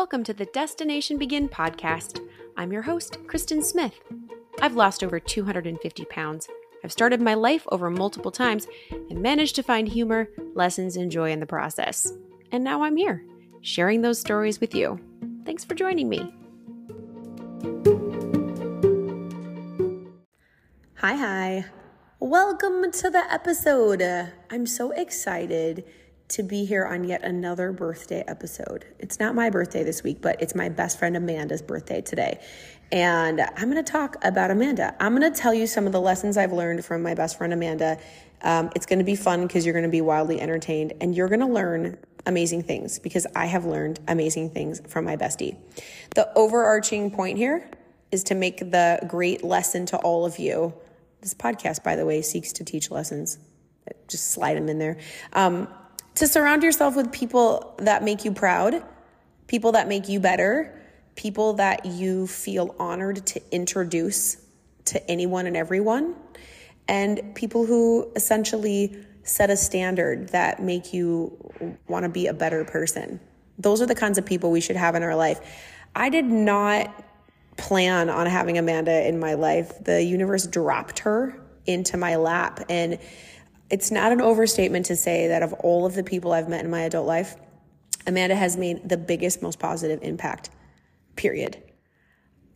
Welcome to the Destination Begin podcast. I'm your host, Kristen Smith. I've lost over 250 pounds. I've started my life over multiple times and managed to find humor, lessons, and joy in the process. And now I'm here, sharing those stories with you. Thanks for joining me. Hi, hi. Welcome to the episode. I'm so excited to be here on yet another birthday episode. It's not my birthday this week, but it's my best friend Amanda's birthday today. And I'm going to talk about Amanda. I'm going to tell you some of the lessons I've learned from my best friend Amanda. Um, it's going to be fun because you're going to be wildly entertained and you're going to learn amazing things because I have learned amazing things from my bestie. The overarching point here is to make the great lesson to all of you. This podcast, by the way, seeks to teach lessons. Just slide them in there. Um, to surround yourself with people that make you proud, people that make you better, people that you feel honored to introduce to anyone and everyone, and people who essentially set a standard that make you want to be a better person. Those are the kinds of people we should have in our life. I did not plan on having Amanda in my life. The universe dropped her into my lap and it's not an overstatement to say that of all of the people I've met in my adult life, Amanda has made the biggest, most positive impact, period.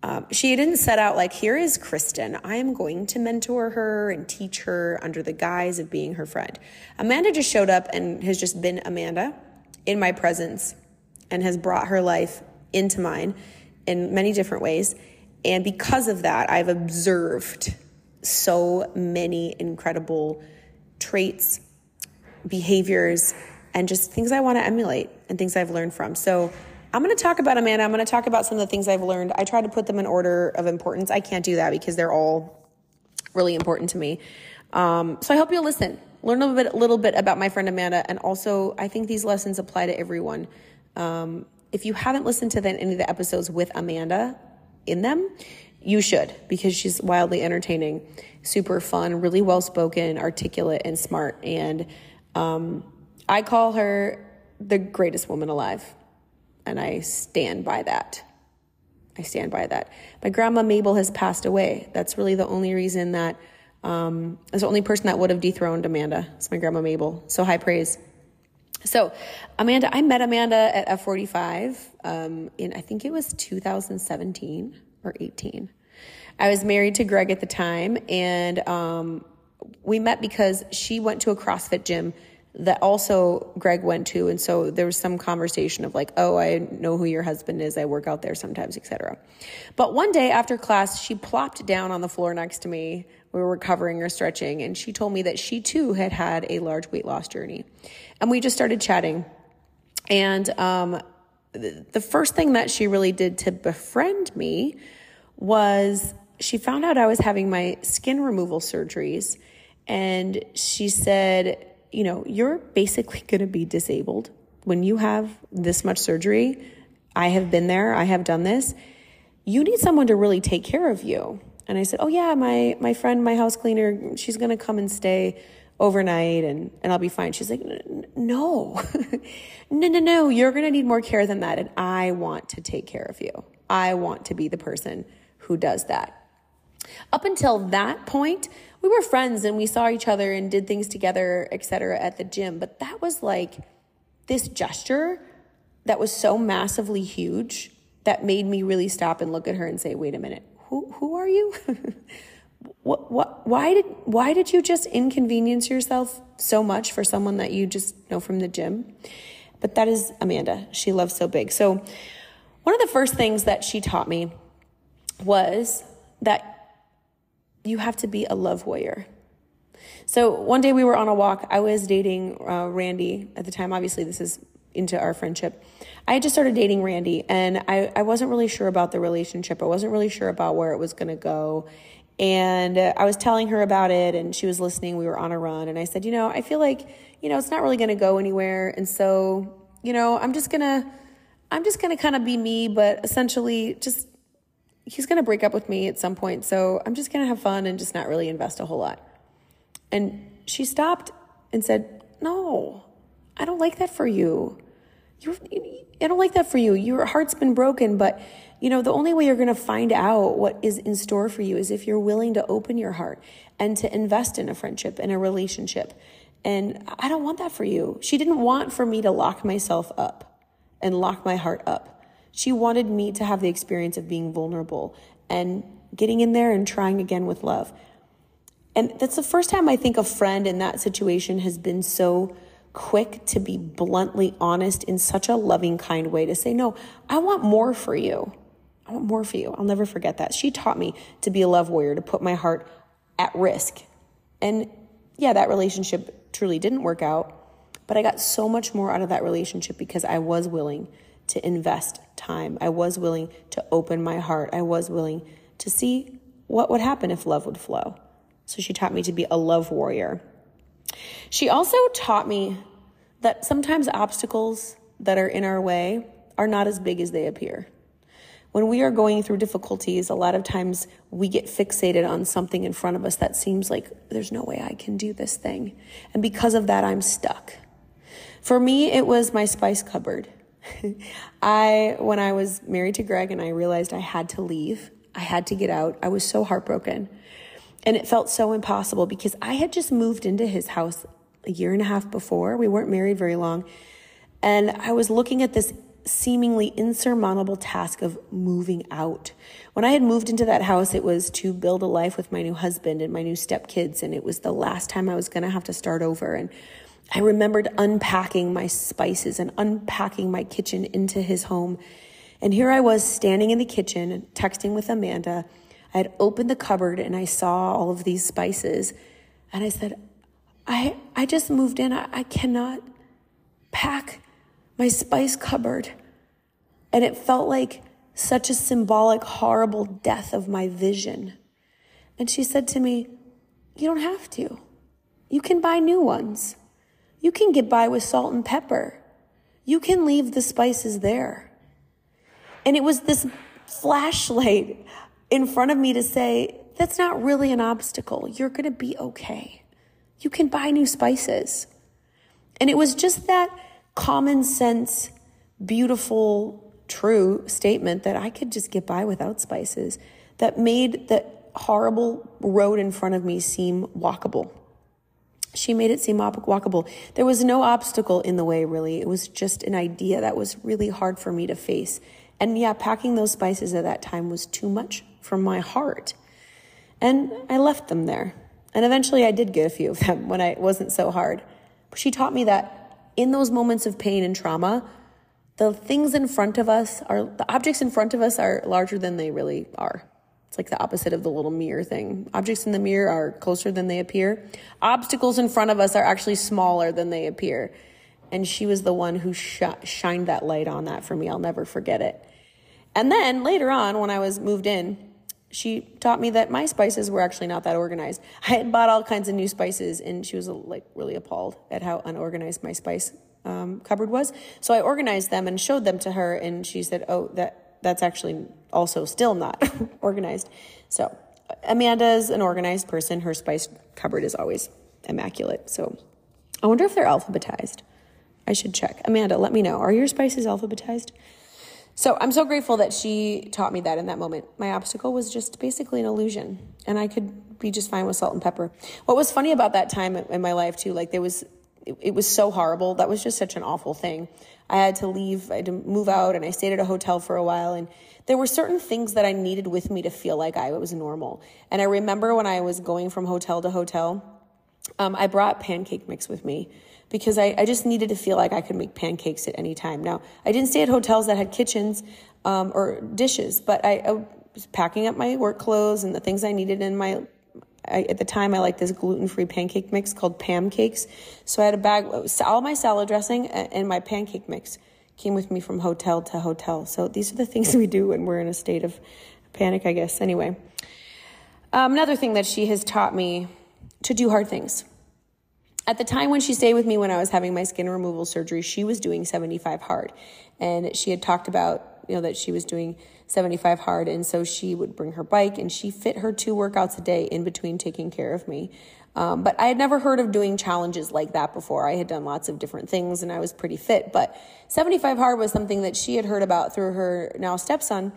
Um, she didn't set out like, here is Kristen. I am going to mentor her and teach her under the guise of being her friend. Amanda just showed up and has just been Amanda in my presence and has brought her life into mine in many different ways. And because of that, I've observed so many incredible traits, behaviors, and just things I want to emulate and things I've learned from. So I'm going to talk about Amanda. I'm going to talk about some of the things I've learned. I try to put them in order of importance. I can't do that because they're all really important to me. Um, so I hope you'll listen, learn a little bit, little bit about my friend Amanda, and also I think these lessons apply to everyone. Um, if you haven't listened to the, any of the episodes with Amanda in them, you should because she's wildly entertaining, super fun, really well spoken, articulate, and smart. And um, I call her the greatest woman alive. And I stand by that. I stand by that. My grandma Mabel has passed away. That's really the only reason that um, the only person that would have dethroned Amanda. It's my grandma Mabel. So high praise. So, Amanda, I met Amanda at F45 um, in I think it was 2017 or 18. I was married to Greg at the time, and um, we met because she went to a CrossFit gym that also Greg went to, and so there was some conversation of like, "Oh, I know who your husband is. I work out there sometimes, etc." But one day after class, she plopped down on the floor next to me. We were recovering or stretching, and she told me that she too had had a large weight loss journey, and we just started chatting. And um, the first thing that she really did to befriend me was she found out I was having my skin removal surgeries. And she said, You know, you're basically going to be disabled when you have this much surgery. I have been there, I have done this. You need someone to really take care of you. And I said, Oh, yeah, my, my friend, my house cleaner, she's going to come and stay overnight and, and I'll be fine. She's like, No, no, no, no, you're going to need more care than that. And I want to take care of you. I want to be the person who does that. Up until that point, we were friends and we saw each other and did things together, etc. at the gym, but that was like this gesture that was so massively huge that made me really stop and look at her and say, "Wait a minute. Who who are you?" what what why did why did you just inconvenience yourself so much for someone that you just know from the gym? But that is Amanda. She loves so big. So one of the first things that she taught me was that you have to be a love warrior. So one day we were on a walk. I was dating uh, Randy at the time. Obviously, this is into our friendship. I had just started dating Randy, and I, I wasn't really sure about the relationship. I wasn't really sure about where it was going to go. And uh, I was telling her about it, and she was listening. We were on a run, and I said, You know, I feel like, you know, it's not really going to go anywhere. And so, you know, I'm just going to. I'm just going to kind of be me, but essentially just he's going to break up with me at some point. So I'm just going to have fun and just not really invest a whole lot. And she stopped and said, No, I don't like that for you. You're, I don't like that for you. Your heart's been broken, but you know, the only way you're going to find out what is in store for you is if you're willing to open your heart and to invest in a friendship and a relationship. And I don't want that for you. She didn't want for me to lock myself up and lock my heart up. She wanted me to have the experience of being vulnerable and getting in there and trying again with love. And that's the first time I think a friend in that situation has been so quick to be bluntly honest in such a loving, kind way to say, No, I want more for you. I want more for you. I'll never forget that. She taught me to be a love warrior, to put my heart at risk. And yeah, that relationship truly didn't work out, but I got so much more out of that relationship because I was willing to invest time. I was willing to open my heart. I was willing to see what would happen if love would flow. So she taught me to be a love warrior. She also taught me that sometimes obstacles that are in our way are not as big as they appear. When we are going through difficulties, a lot of times we get fixated on something in front of us that seems like there's no way I can do this thing. And because of that, I'm stuck. For me, it was my spice cupboard. I, when I was married to Greg and I realized I had to leave, I had to get out, I was so heartbroken. And it felt so impossible because I had just moved into his house a year and a half before. We weren't married very long. And I was looking at this seemingly insurmountable task of moving out. When I had moved into that house, it was to build a life with my new husband and my new stepkids. And it was the last time I was going to have to start over. And I remembered unpacking my spices and unpacking my kitchen into his home. And here I was standing in the kitchen, texting with Amanda I had opened the cupboard and I saw all of these spices. And I said, I, I just moved in. I, I cannot pack my spice cupboard. And it felt like such a symbolic, horrible death of my vision. And she said to me, You don't have to. You can buy new ones. You can get by with salt and pepper. You can leave the spices there. And it was this flashlight in front of me to say, that's not really an obstacle. You're going to be okay. You can buy new spices. And it was just that common sense, beautiful, true statement that I could just get by without spices that made the horrible road in front of me seem walkable. She made it seem walkable. There was no obstacle in the way, really. It was just an idea that was really hard for me to face. And yeah, packing those spices at that time was too much for my heart. And I left them there. And eventually I did get a few of them when I, wasn't so hard. But she taught me that in those moments of pain and trauma, the things in front of us are, the objects in front of us are larger than they really are. It's like the opposite of the little mirror thing. Objects in the mirror are closer than they appear. Obstacles in front of us are actually smaller than they appear. And she was the one who sh- shined that light on that for me. I'll never forget it. And then later on, when I was moved in, she taught me that my spices were actually not that organized. I had bought all kinds of new spices, and she was like really appalled at how unorganized my spice um, cupboard was. So I organized them and showed them to her, and she said, "Oh, that that's actually also still not organized." So Amanda's an organized person. Her spice cupboard is always immaculate. So I wonder if they're alphabetized. I should check. Amanda, let me know. Are your spices alphabetized? So I'm so grateful that she taught me that in that moment. My obstacle was just basically an illusion, and I could be just fine with salt and pepper. What was funny about that time in my life too, like there was, it, was so horrible. That was just such an awful thing. I had to leave, I had to move out, and I stayed at a hotel for a while, and there were certain things that I needed with me to feel like I was normal. And I remember when I was going from hotel to hotel, um, I brought pancake mix with me because I, I, just needed to feel like I could make pancakes at any time. Now, I didn't stay at hotels that had kitchens um, or dishes, but I, I, was packing up my work clothes and the things I needed in my. I, at the time, I liked this gluten-free pancake mix called Pam Cakes. So I had a bag, all my salad dressing and my pancake mix came with me from hotel to hotel. So these are the things we do when we're in a state of panic, I guess. Anyway, um, another thing that she has taught me to do hard things at the time when she stayed with me when I was having my skin removal surgery, she was doing 75 hard. And she had talked about, you know, that she was doing 75 hard. And so she would bring her bike and she fit her two workouts a day in between taking care of me. Um, but I had never heard of doing challenges like that before. I had done lots of different things and I was pretty fit. But 75 Hard was something that she had heard about through her now stepson.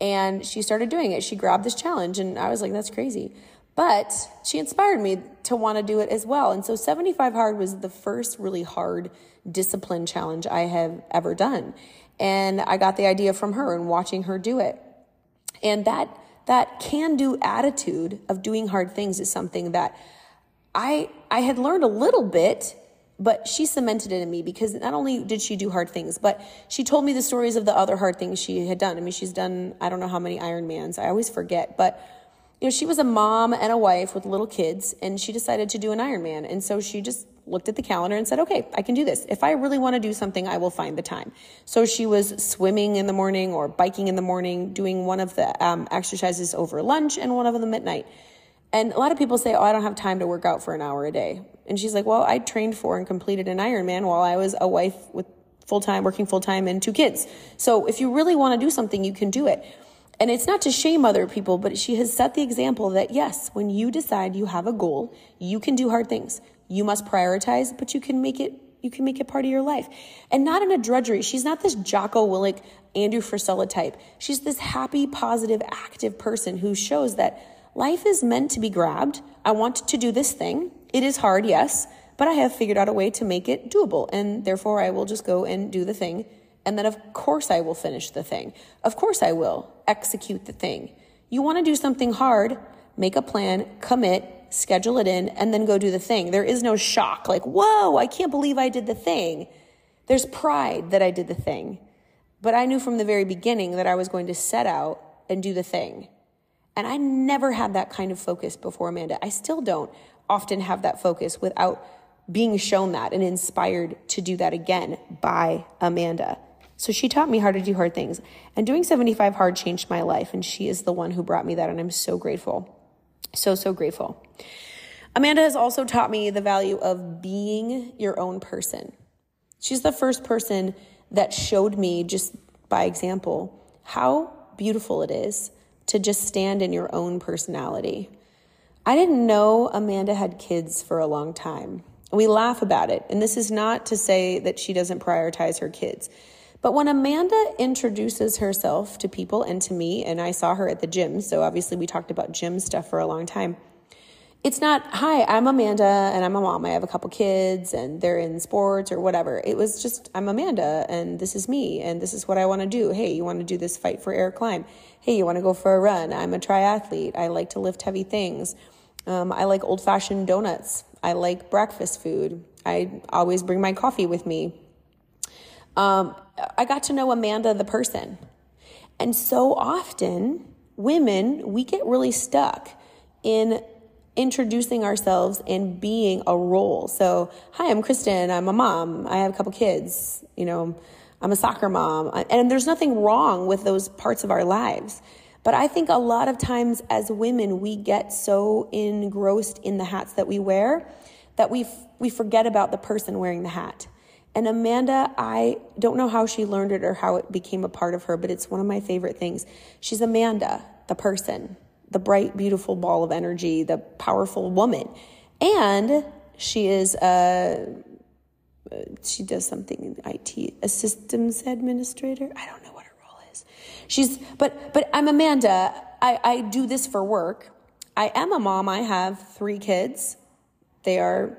And she started doing it. She grabbed this challenge and I was like, that's crazy. But she inspired me to want to do it as well. And so 75 Hard was the first really hard discipline challenge I have ever done. And I got the idea from her and watching her do it. And that, that can do attitude of doing hard things is something that I, I had learned a little bit, but she cemented it in me because not only did she do hard things, but she told me the stories of the other hard things she had done. I mean, she's done, I don't know how many Ironmans. I always forget, but you know, she was a mom and a wife with little kids and she decided to do an Ironman. And so she just looked at the calendar and said, okay, I can do this. If I really want to do something, I will find the time. So she was swimming in the morning or biking in the morning, doing one of the um, exercises over lunch and one of them at night. And a lot of people say, Oh, I don't have time to work out for an hour a day. And she's like, Well, I trained for and completed an Ironman while I was a wife with full time, working full time, and two kids. So if you really want to do something, you can do it. And it's not to shame other people, but she has set the example that yes, when you decide you have a goal, you can do hard things. You must prioritize, but you can make it you can make it part of your life. And not in a drudgery. She's not this Jocko Willink, Andrew Frisella type. She's this happy, positive, active person who shows that life is meant to be grabbed. I want to do this thing. It is hard, yes, but I have figured out a way to make it doable. And therefore, I will just go and do the thing. And then, of course, I will finish the thing. Of course, I will execute the thing. You want to do something hard, make a plan, commit, schedule it in, and then go do the thing. There is no shock like, whoa, I can't believe I did the thing. There's pride that I did the thing. But I knew from the very beginning that I was going to set out and do the thing. And I never had that kind of focus before Amanda. I still don't often have that focus without being shown that and inspired to do that again by Amanda. So she taught me how to do hard things. And doing 75 hard changed my life. And she is the one who brought me that. And I'm so grateful. So, so grateful. Amanda has also taught me the value of being your own person. She's the first person that showed me, just by example, how beautiful it is to just stand in your own personality. I didn't know Amanda had kids for a long time. We laugh about it, and this is not to say that she doesn't prioritize her kids. But when Amanda introduces herself to people and to me, and I saw her at the gym, so obviously we talked about gym stuff for a long time it's not, hi, I'm Amanda and I'm a mom. I have a couple kids and they're in sports or whatever. It was just, I'm Amanda and this is me and this is what I want to do. Hey, you want to do this fight for air climb? Hey, you want to go for a run? I'm a triathlete. I like to lift heavy things. Um, I like old fashioned donuts. I like breakfast food. I always bring my coffee with me. Um, I got to know Amanda the person. And so often, women, we get really stuck in introducing ourselves and being a role. So, hi, I'm Kristen. I'm a mom. I have a couple kids. You know, I'm a soccer mom. And there's nothing wrong with those parts of our lives. But I think a lot of times as women, we get so engrossed in the hats that we wear that we, f- we forget about the person wearing the hat. And Amanda, I don't know how she learned it or how it became a part of her, but it's one of my favorite things. She's Amanda, the person the bright, beautiful ball of energy, the powerful woman. And she is a, she does something in IT, a systems administrator. I don't know what her role is. She's, but, but I'm Amanda. I, I do this for work. I am a mom. I have three kids. They are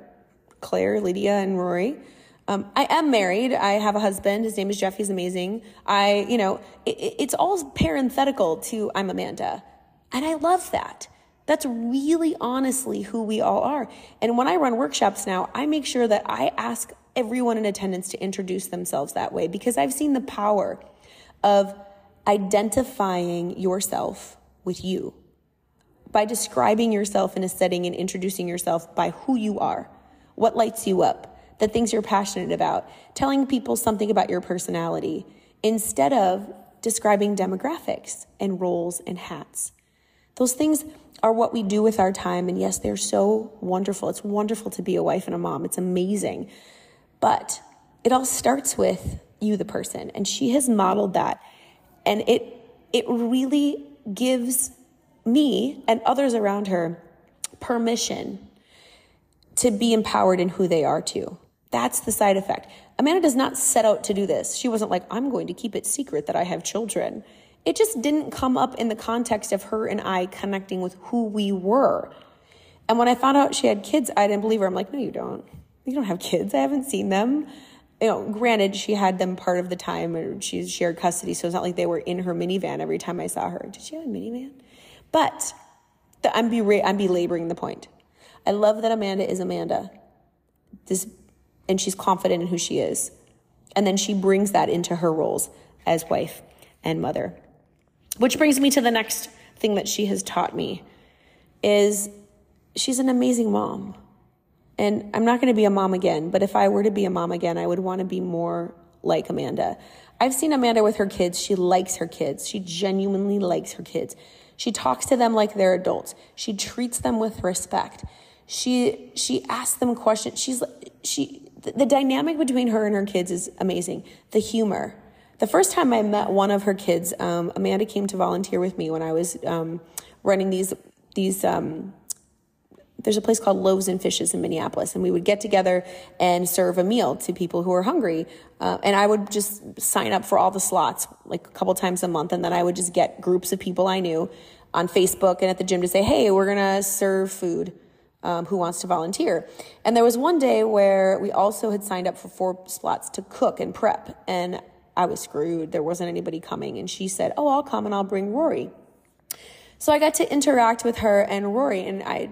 Claire, Lydia, and Rory. Um, I am married. I have a husband. His name is Jeff. He's amazing. I, you know, it, it's all parenthetical to I'm Amanda. And I love that. That's really honestly who we all are. And when I run workshops now, I make sure that I ask everyone in attendance to introduce themselves that way because I've seen the power of identifying yourself with you by describing yourself in a setting and introducing yourself by who you are, what lights you up, the things you're passionate about, telling people something about your personality instead of describing demographics and roles and hats. Those things are what we do with our time. And yes, they're so wonderful. It's wonderful to be a wife and a mom. It's amazing. But it all starts with you, the person. And she has modeled that. And it, it really gives me and others around her permission to be empowered in who they are too. That's the side effect. Amanda does not set out to do this. She wasn't like, I'm going to keep it secret that I have children. It just didn't come up in the context of her and I connecting with who we were. And when I found out she had kids, I didn't believe her. I'm like, no, you don't. You don't have kids. I haven't seen them. You know, granted, she had them part of the time and she shared custody. So it's not like they were in her minivan every time I saw her. Did she have a minivan? But the, I'm, I'm belaboring the point. I love that Amanda is Amanda. This, and she's confident in who she is. And then she brings that into her roles as wife and mother. Which brings me to the next thing that she has taught me is she's an amazing mom. And I'm not going to be a mom again, but if I were to be a mom again, I would want to be more like Amanda. I've seen Amanda with her kids. She likes her kids. She genuinely likes her kids. She talks to them like they're adults. She treats them with respect. She she asks them questions. She's she the, the dynamic between her and her kids is amazing. The humor. The first time I met one of her kids, um, Amanda came to volunteer with me when I was um, running these these um, there's a place called Loaves and Fishes in Minneapolis, and we would get together and serve a meal to people who are hungry. Uh, and I would just sign up for all the slots like a couple times a month, and then I would just get groups of people I knew on Facebook and at the gym to say, "Hey, we're gonna serve food. Um, who wants to volunteer?" And there was one day where we also had signed up for four slots to cook and prep, and I was screwed. There wasn't anybody coming, and she said, "Oh, I'll come and I'll bring Rory." So I got to interact with her and Rory, and I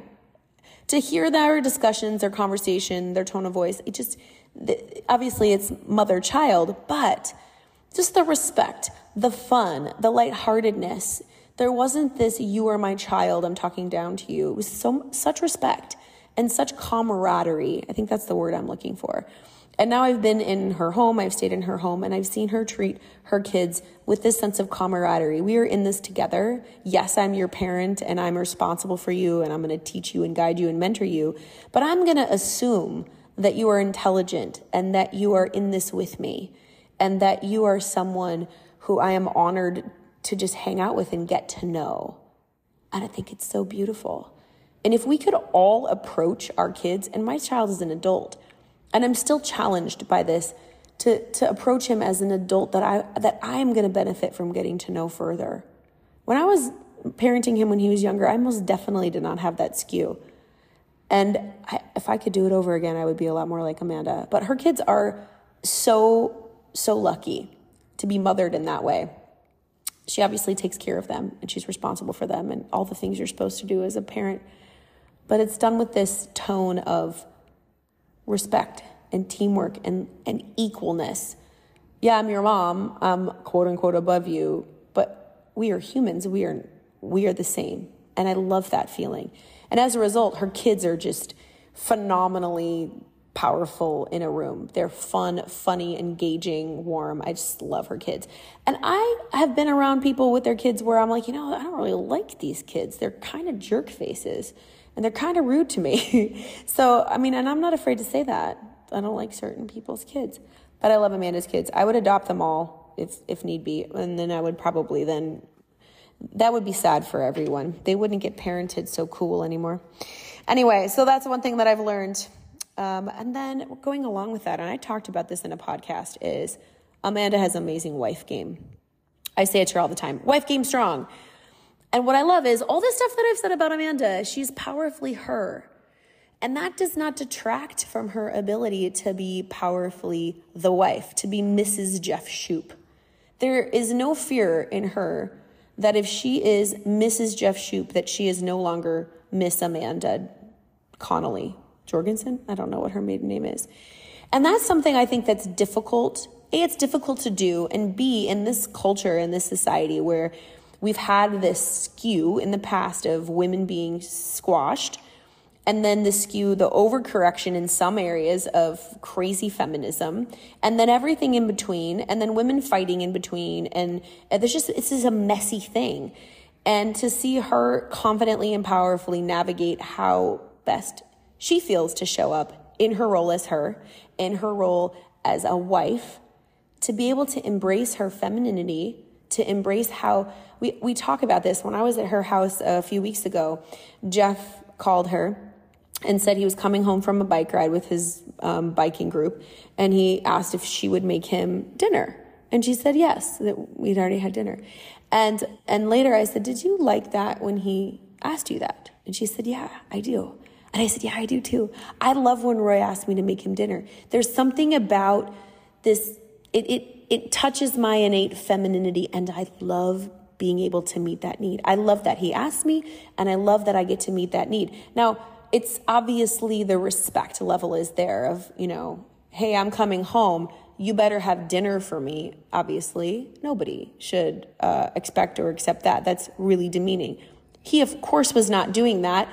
to hear their discussions, their conversation, their tone of voice. It just, obviously it's mother child, but just the respect, the fun, the lightheartedness. There wasn't this, you are my child, I'm talking down to you. It was so, such respect and such camaraderie. I think that's the word I'm looking for. And now I've been in her home, I've stayed in her home, and I've seen her treat her kids with this sense of camaraderie. We are in this together. Yes, I'm your parent and I'm responsible for you and I'm going to teach you and guide you and mentor you, but I'm going to assume that you are intelligent and that you are in this with me and that you are someone who I am honored to just hang out with and get to know. And I think it's so beautiful. And if we could all approach our kids, and my child is an adult, and I'm still challenged by this to, to approach him as an adult that I, that I am to benefit from getting to know further. When I was parenting him when he was younger, I most definitely did not have that skew. And I, if I could do it over again, I would be a lot more like Amanda. But her kids are so, so lucky to be mothered in that way. She obviously takes care of them and she's responsible for them and all the things you're supposed to do as a parent. But it's done with this tone of respect and teamwork and, and equalness. Yeah, I'm your mom. I'm quote unquote above you, but we are humans. We are we are the same. And I love that feeling. And as a result, her kids are just phenomenally powerful in a room. They're fun, funny, engaging, warm. I just love her kids. And I have been around people with their kids where I'm like, you know, I don't really like these kids. They're kind of jerk faces and they're kind of rude to me. so, I mean, and I'm not afraid to say that. I don't like certain people's kids, but I love Amanda's kids. I would adopt them all if if need be, and then I would probably then that would be sad for everyone. They wouldn't get parented so cool anymore. Anyway, so that's one thing that I've learned. Um, and then going along with that, and I talked about this in a podcast, is Amanda has amazing wife game. I say it to her all the time wife game strong. And what I love is all the stuff that I've said about Amanda, she's powerfully her. And that does not detract from her ability to be powerfully the wife, to be Mrs. Jeff Shoup. There is no fear in her that if she is Mrs. Jeff Shoup, that she is no longer Miss Amanda Connolly Jorgensen. I don't know what her maiden name is. And that's something I think that's difficult. A, it's difficult to do. And B, in this culture, in this society where we've had this skew in the past of women being squashed and then the skew, the overcorrection in some areas of crazy feminism, and then everything in between, and then women fighting in between, and, there's just it's just a messy thing. And to see her confidently and powerfully navigate how best she feels to show up in her role as her, in her role as a wife, to be able to embrace her femininity to embrace how we, we talk about this. When I was at her house a few weeks ago, Jeff called her and said he was coming home from a bike ride with his um, biking group, and he asked if she would make him dinner. And she said yes, that we'd already had dinner. And and later I said, "Did you like that when he asked you that?" And she said, "Yeah, I do." And I said, "Yeah, I do too. I love when Roy asked me to make him dinner. There's something about this it it it touches my innate femininity and I love being able to meet that need. I love that he asked me and I love that I get to meet that need. Now, it's obviously the respect level is there of, you know, hey, I'm coming home. You better have dinner for me. Obviously, nobody should uh, expect or accept that. That's really demeaning. He, of course, was not doing that.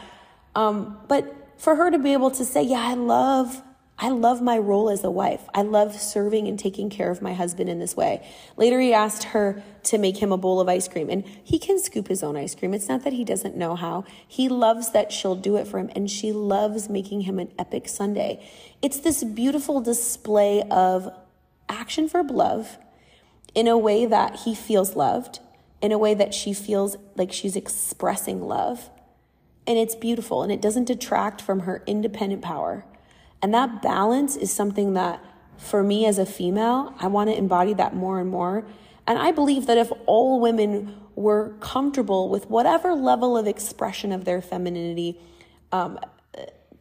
Um, but for her to be able to say, yeah, I love I love my role as a wife. I love serving and taking care of my husband in this way. Later, he asked her to make him a bowl of ice cream, and he can scoop his own ice cream. It's not that he doesn't know how. He loves that she'll do it for him, and she loves making him an epic sundae. It's this beautiful display of action for love in a way that he feels loved, in a way that she feels like she's expressing love. And it's beautiful, and it doesn't detract from her independent power. And that balance is something that, for me as a female, I want to embody that more and more. And I believe that if all women were comfortable with whatever level of expression of their femininity, um,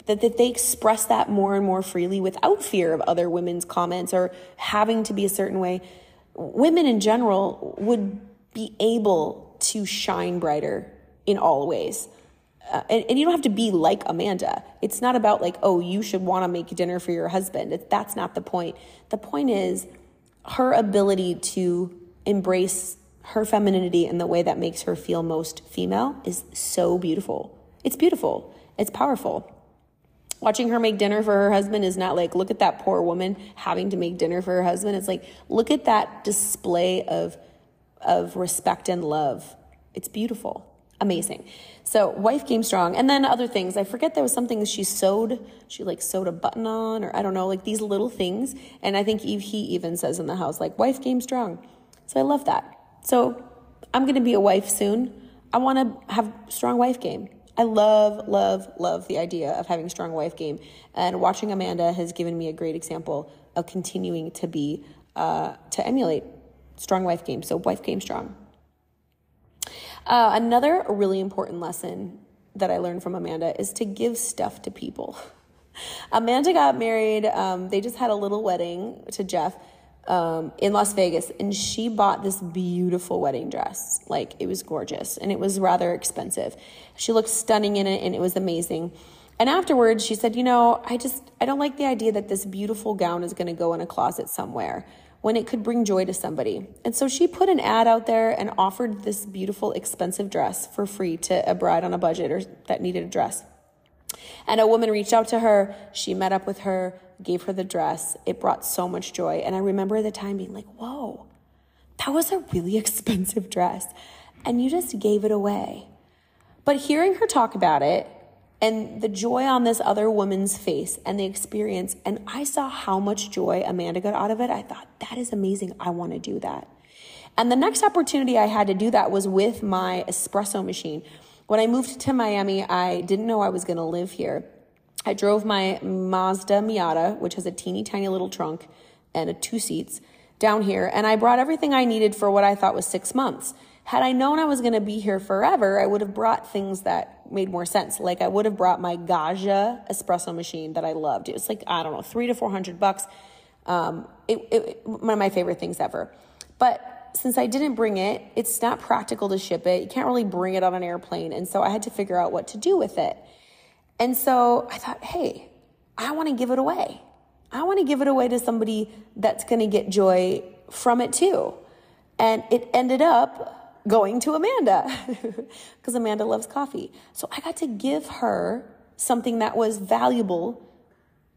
that, that they express that more and more freely without fear of other women's comments or having to be a certain way, women in general would be able to shine brighter in all ways uh, and, and, you don't have to be like Amanda. It's not about like, oh, you should want to make dinner for your husband. It, that's not the point. The point is her ability to embrace her femininity in the way that makes her feel most female is so beautiful. It's beautiful. It's powerful. Watching her make dinner for her husband is not like, look at that poor woman having to make dinner for her husband. It's like, look at that display of, of respect and love. It's beautiful amazing. So wife came strong. And then other things. I forget there was something she sewed. She like sewed a button on or I don't know, like these little things. And I think he even says in the house, like, wife came strong. So I love that. So I'm to be a wife soon. I want to have strong wife game. I love, love, love the idea of having strong wife game. And watching Amanda has given me a great example of continuing to be, uh, to emulate strong wife game. So wife game strong. Uh, another really important lesson that I learned from Amanda is to give stuff to people. Amanda got married. Um, they just had a little wedding to Jeff um, in Las Vegas, and she bought this beautiful wedding dress. Like it was gorgeous, and it was rather expensive. She looked stunning in it, and it was amazing. And afterwards, she said, "You know, I just I don't like the idea that this beautiful gown is going to go in a closet somewhere." When it could bring joy to somebody. And so she put an ad out there and offered this beautiful, expensive dress for free to a bride on a budget or that needed a dress. And a woman reached out to her. She met up with her, gave her the dress. It brought so much joy. And I remember the time being like, whoa, that was a really expensive dress. And you just gave it away. But hearing her talk about it and the joy on this other woman's face and the experience. And I saw how much joy Amanda got out of it. I thought, that is amazing. I want to do that. And the next opportunity I had to do that was with my espresso machine. When I moved to Miami, I didn't know I was going to live here. I drove my Mazda Miata, which has a teeny tiny little trunk and a two seats down here, and I brought everything I needed for what I thought was six months. Had I known I was going to be here forever, I would have brought things that made more sense. Like I would have brought my Gaggia espresso machine that I loved. It was like, I don't know, three to 400 bucks. Um, it, it, one of my favorite things ever. But since I didn't bring it, it's not practical to ship it. You can't really bring it on an airplane. And so I had to figure out what to do with it. And so I thought, hey, I want to give it away. I want to give it away to somebody that's going to get joy from it too. And it ended up going to Amanda because Amanda loves coffee. So I got to give her something that was valuable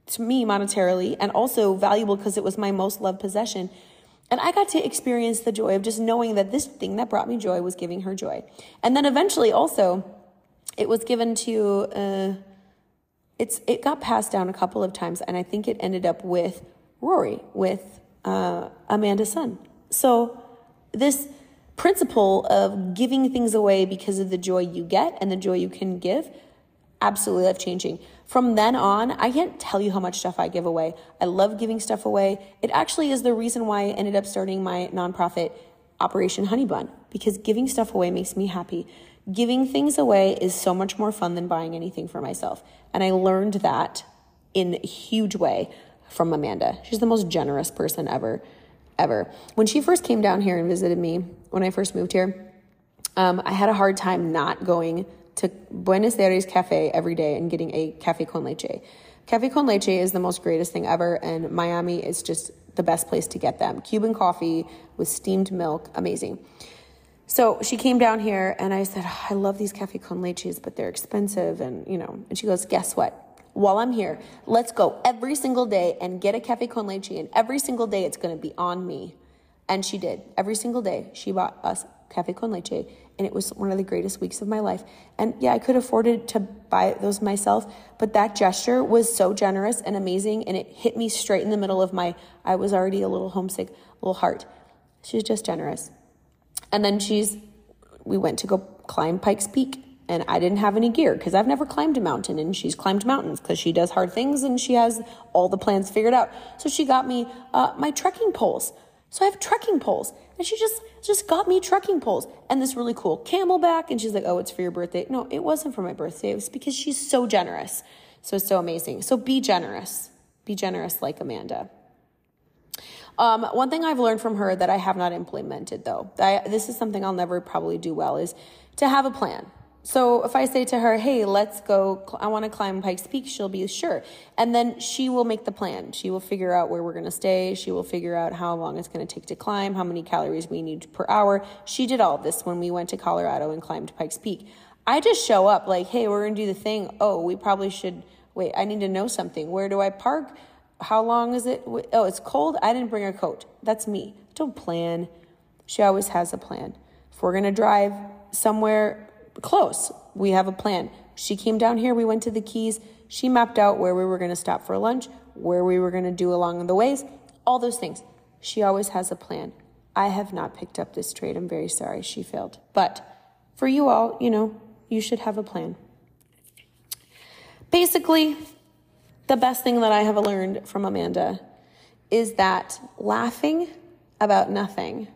to me monetarily and also valuable because it was my most loved possession. And I got to experience the joy of just knowing that this thing that brought me joy was giving her joy. And then eventually also it was given to, uh, it's, it got passed down a couple of times and I think it ended up with Rory, with, uh, Amanda's son. So this, principle of giving things away because of the joy you get and the joy you can give, absolutely life changing. From then on, I can't tell you how much stuff I give away. I love giving stuff away. It actually is the reason why I ended up starting my nonprofit Operation Honey Bun because giving stuff away makes me happy. Giving things away is so much more fun than buying anything for myself. And I learned that in a huge way from Amanda. She's the most generous person ever, ever. When she first came down here and visited me, when I first moved here, um, I had a hard time not going to Buenos Aires Cafe every day and getting a cafe con leche. Cafe con leche is the most greatest thing ever, and Miami is just the best place to get them. Cuban coffee with steamed milk, amazing. So she came down here and I said, oh, I love these cafe con leches, but they're expensive. And, you know, and she goes, Guess what? While I'm here, let's go every single day and get a cafe con leche. And every single day it's going to be on me. And she did. Every single day she bought us cafe con leche and it was one of the greatest weeks of my life. And yeah, I could afford it to buy those myself, but that gesture was so generous and amazing, and it hit me straight in the middle of my, I was already a little homesick, little heart. She's just generous. And then she's, we went to go climb Pikes Peak, and I didn't have any gear because I've never climbed a mountain, and she's climbed mountains because she does hard things and she has all the plans figured out. So she got me uh, my trekking poles. So I have trekking poles. And she just just got me trekking poles and this really cool CamelBak. And she's like, oh, it's for your birthday. No, it wasn't for my birthday. It was because she's so generous. So it's so amazing. So be generous. Be generous like Amanda. Um, one thing I've learned from her that I have not implemented though, I, this is something I'll never probably do well, is to have a plan. So if I say to her, hey, let's go, I want to climb Pikes Peak, she'll be sure. And then she will make the plan. She will figure out where we're going to stay. She will figure out how long it's going to take to climb, how many calories we need per hour. She did all this when we went to Colorado and climbed Pikes Peak. I just show up like, hey, we're going to do the thing. Oh, we probably should, wait, I need to know something. Where do I park? How long is it? Oh, it's cold. I didn't bring a coat. That's me. Don't plan. She always has a plan. If we're going to drive somewhere close. We have a plan. She came down here, we went to the Keys. She mapped out where we were going to stop for lunch, where we were going to do along the ways, all those things. She always has a plan. I have not picked up this trait. I'm very sorry she failed. But for you all, you know, you should have a plan. Basically, the best thing that I have learned from Amanda is that laughing about nothing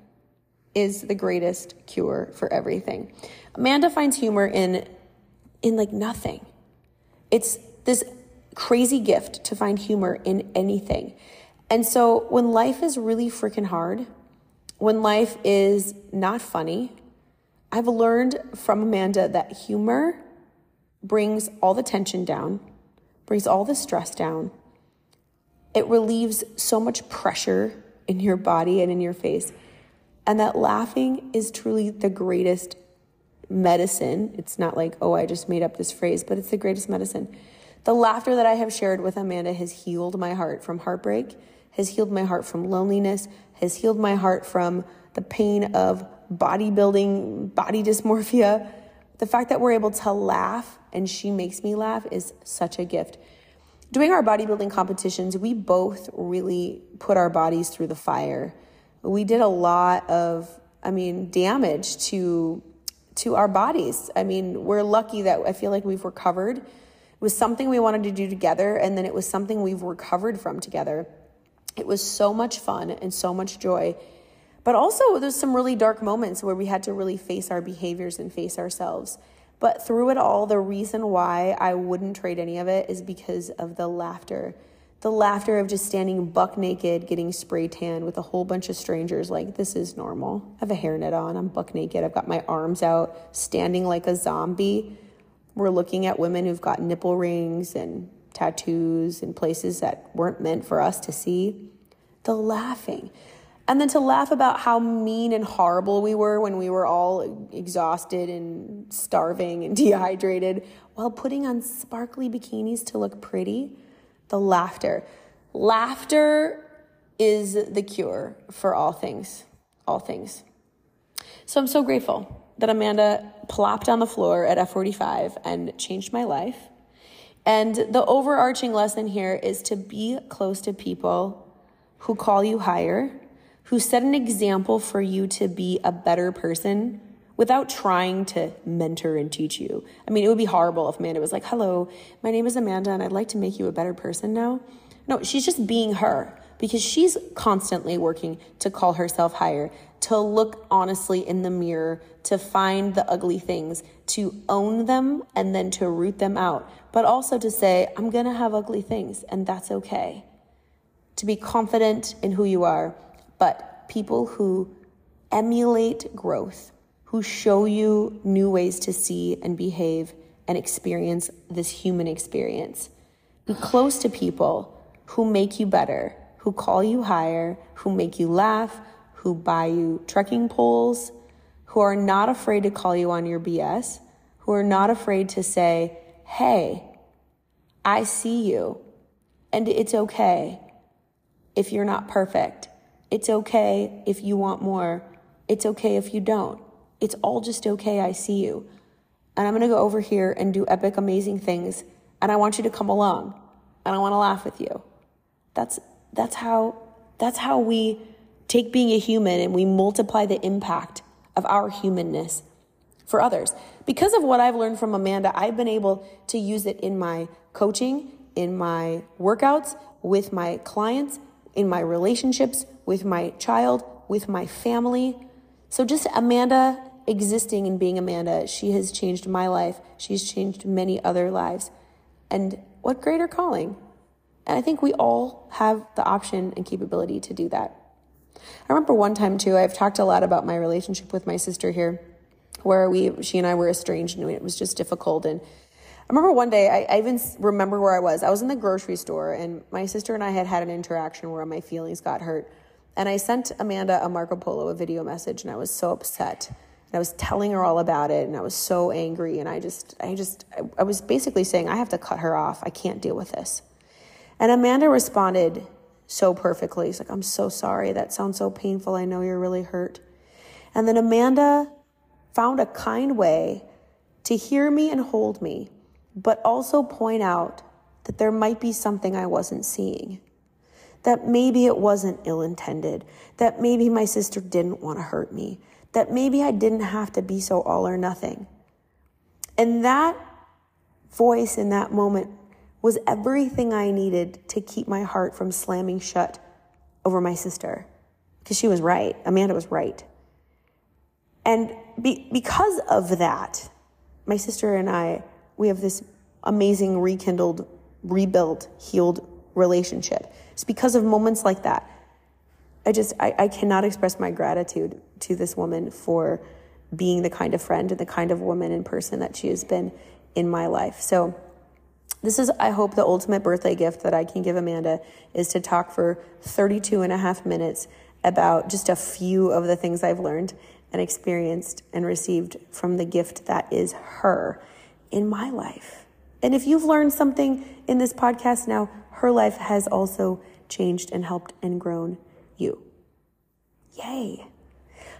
is the greatest cure for everything. Amanda finds humor in in like nothing. It's this crazy gift to find humor in anything. And so when life is really freaking hard, when life is not funny, I've learned from Amanda that humor brings all the tension down, brings all the stress down. It relieves so much pressure in your body and in your face. And that laughing is truly the greatest medicine. It's not like, oh, I just made up this phrase, but it's the greatest medicine. The laughter that I have shared with Amanda has healed my heart from heartbreak, has healed my heart from loneliness, has healed my heart from the pain of bodybuilding, body dysmorphia. The fact that we're able to laugh and she makes me laugh is such a gift. Doing our bodybuilding competitions, we both really put our bodies through the fire we did a lot of, I mean, damage to to our bodies. I mean, we're lucky that I feel like we've recovered. It was something we wanted to do together, and then it was something we've recovered from together. It was so much fun and so much joy. But also, there's some really dark moments where we had to really face our behaviors and face ourselves. But through it all, the reason why I wouldn't trade any of it is because of the laughter the laughter of just standing buck naked, getting spray tan with a whole bunch of strangers. Like, this is normal. I have a hairnet on, I'm buck naked, I've got my arms out, standing like a zombie. We're looking at women who've got nipple rings and tattoos in places that weren't meant for us to see. The laughing. And then to laugh about how mean and horrible we were when we were all exhausted and starving and dehydrated while putting on sparkly bikinis to look pretty the laughter. Laughter is the cure for all things, all things. So I'm so grateful that Amanda plopped on the floor at F45 and changed my life. And the overarching lesson here is to be close to people who call you higher, who set an example for you to be a better person without trying to mentor and teach you. I mean, it would be horrible if Amanda was like, Hello, my name is Amanda and I'd like to make you a better person now. No, she's just being her because she's constantly working to call herself higher, to look honestly in the mirror, to find the ugly things, to own them and then to root them out, but also to say, I'm gonna have ugly things and that's okay. To be confident in who you are, but people who emulate growth, who show you new ways to see and behave and experience this human experience. Be close to people who make you better, who call you higher, who make you laugh, who buy you trekking poles, who are not afraid to call you on your BS, who are not afraid to say, Hey, I see you, and it's okay if you're not perfect. It's okay if you want more. It's okay if you don't. It's all just okay. I see you. And I'm going to go over here and do epic, amazing things. And I want you to come along. And I want to laugh with you. That's, that's how, that's how we take being a human and we multiply the impact of our humanness for others. Because of what I've learned from Amanda, I've been able to use it in my coaching, in my workouts, with my clients, in my relationships, with my child, with my family. So just Amanda existing and being Amanda, she has changed my life. She's changed many other lives. And what greater calling? And I think we all have the option and capability to do that. I remember one time too, I've talked a lot about my relationship with my sister here, where we, she and I were estranged and it was just difficult. And I remember one day, I, I even remember where I was. I was in the grocery store and my sister and I had had an interaction where my feelings got hurt. And I sent Amanda a Marco Polo, a video message, and I was so upset. And I was telling her all about it, and I was so angry. And I just, I just, I, was basically saying, I have to cut her off. I can't deal with this. And Amanda responded so perfectly. He's like, I'm so sorry. That sounds so painful. I know you're really hurt. And then Amanda found a kind way to hear me and hold me, but also point out that there might be something I wasn't seeing. That maybe it wasn't ill intended. That maybe my sister didn't want to hurt me. That maybe I didn't have to be so all or nothing. And that voice in that moment was everything I needed to keep my heart from slamming shut over my sister. Because she was right. Amanda was right. And be, because of that, my sister and I, we have this amazing, rekindled, rebuilt, healed relationship. It's because of moments like that. I just, I, I cannot express my gratitude to this woman for being the kind of friend and the kind of woman and person that she has been in my life. So, this is, I hope, the ultimate birthday gift that I can give Amanda is to talk for 32 and a half minutes about just a few of the things I've learned and experienced and received from the gift that is her in my life. And if you've learned something in this podcast now, her life has also changed and helped and grown you. Yay.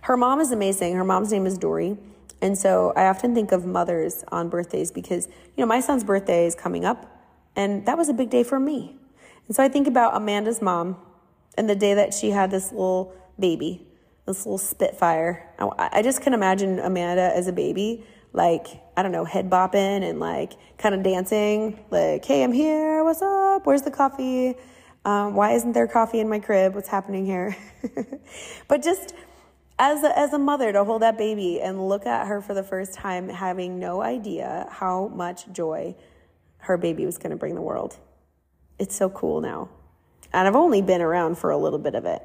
Her mom is amazing. Her mom's name is Dory. And so I often think of mothers on birthdays because, you know, my son's birthday is coming up and that was a big day for me. And so I think about Amanda's mom and the day that she had this little baby, this little Spitfire. I just can imagine Amanda as a baby, like, I don't know, head bopping and like kind of dancing, like, hey, I'm here. What's up? Where's the coffee? Um, why isn't there coffee in my crib? What's happening here? but just as a, as a mother to hold that baby and look at her for the first time, having no idea how much joy her baby was going to bring the world. It's so cool now. And I've only been around for a little bit of it.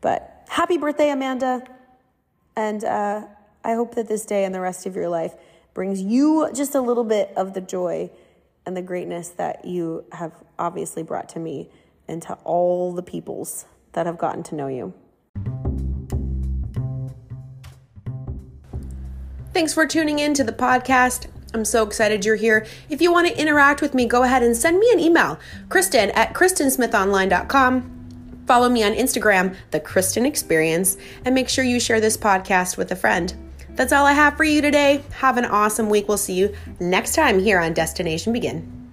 But happy birthday, Amanda. And uh, I hope that this day and the rest of your life brings you just a little bit of the joy and the greatness that you have obviously brought to me and to all the peoples that have gotten to know you. Thanks for tuning in to the podcast. I'm so excited you're here. If you want to interact with me, go ahead and send me an email, Kristen at KristenSmithOnline.com. Follow me on Instagram, The Kristen Experience, and make sure you share this podcast with a friend. That's all I have for you today. Have an awesome week. We'll see you next time here on Destination Begin.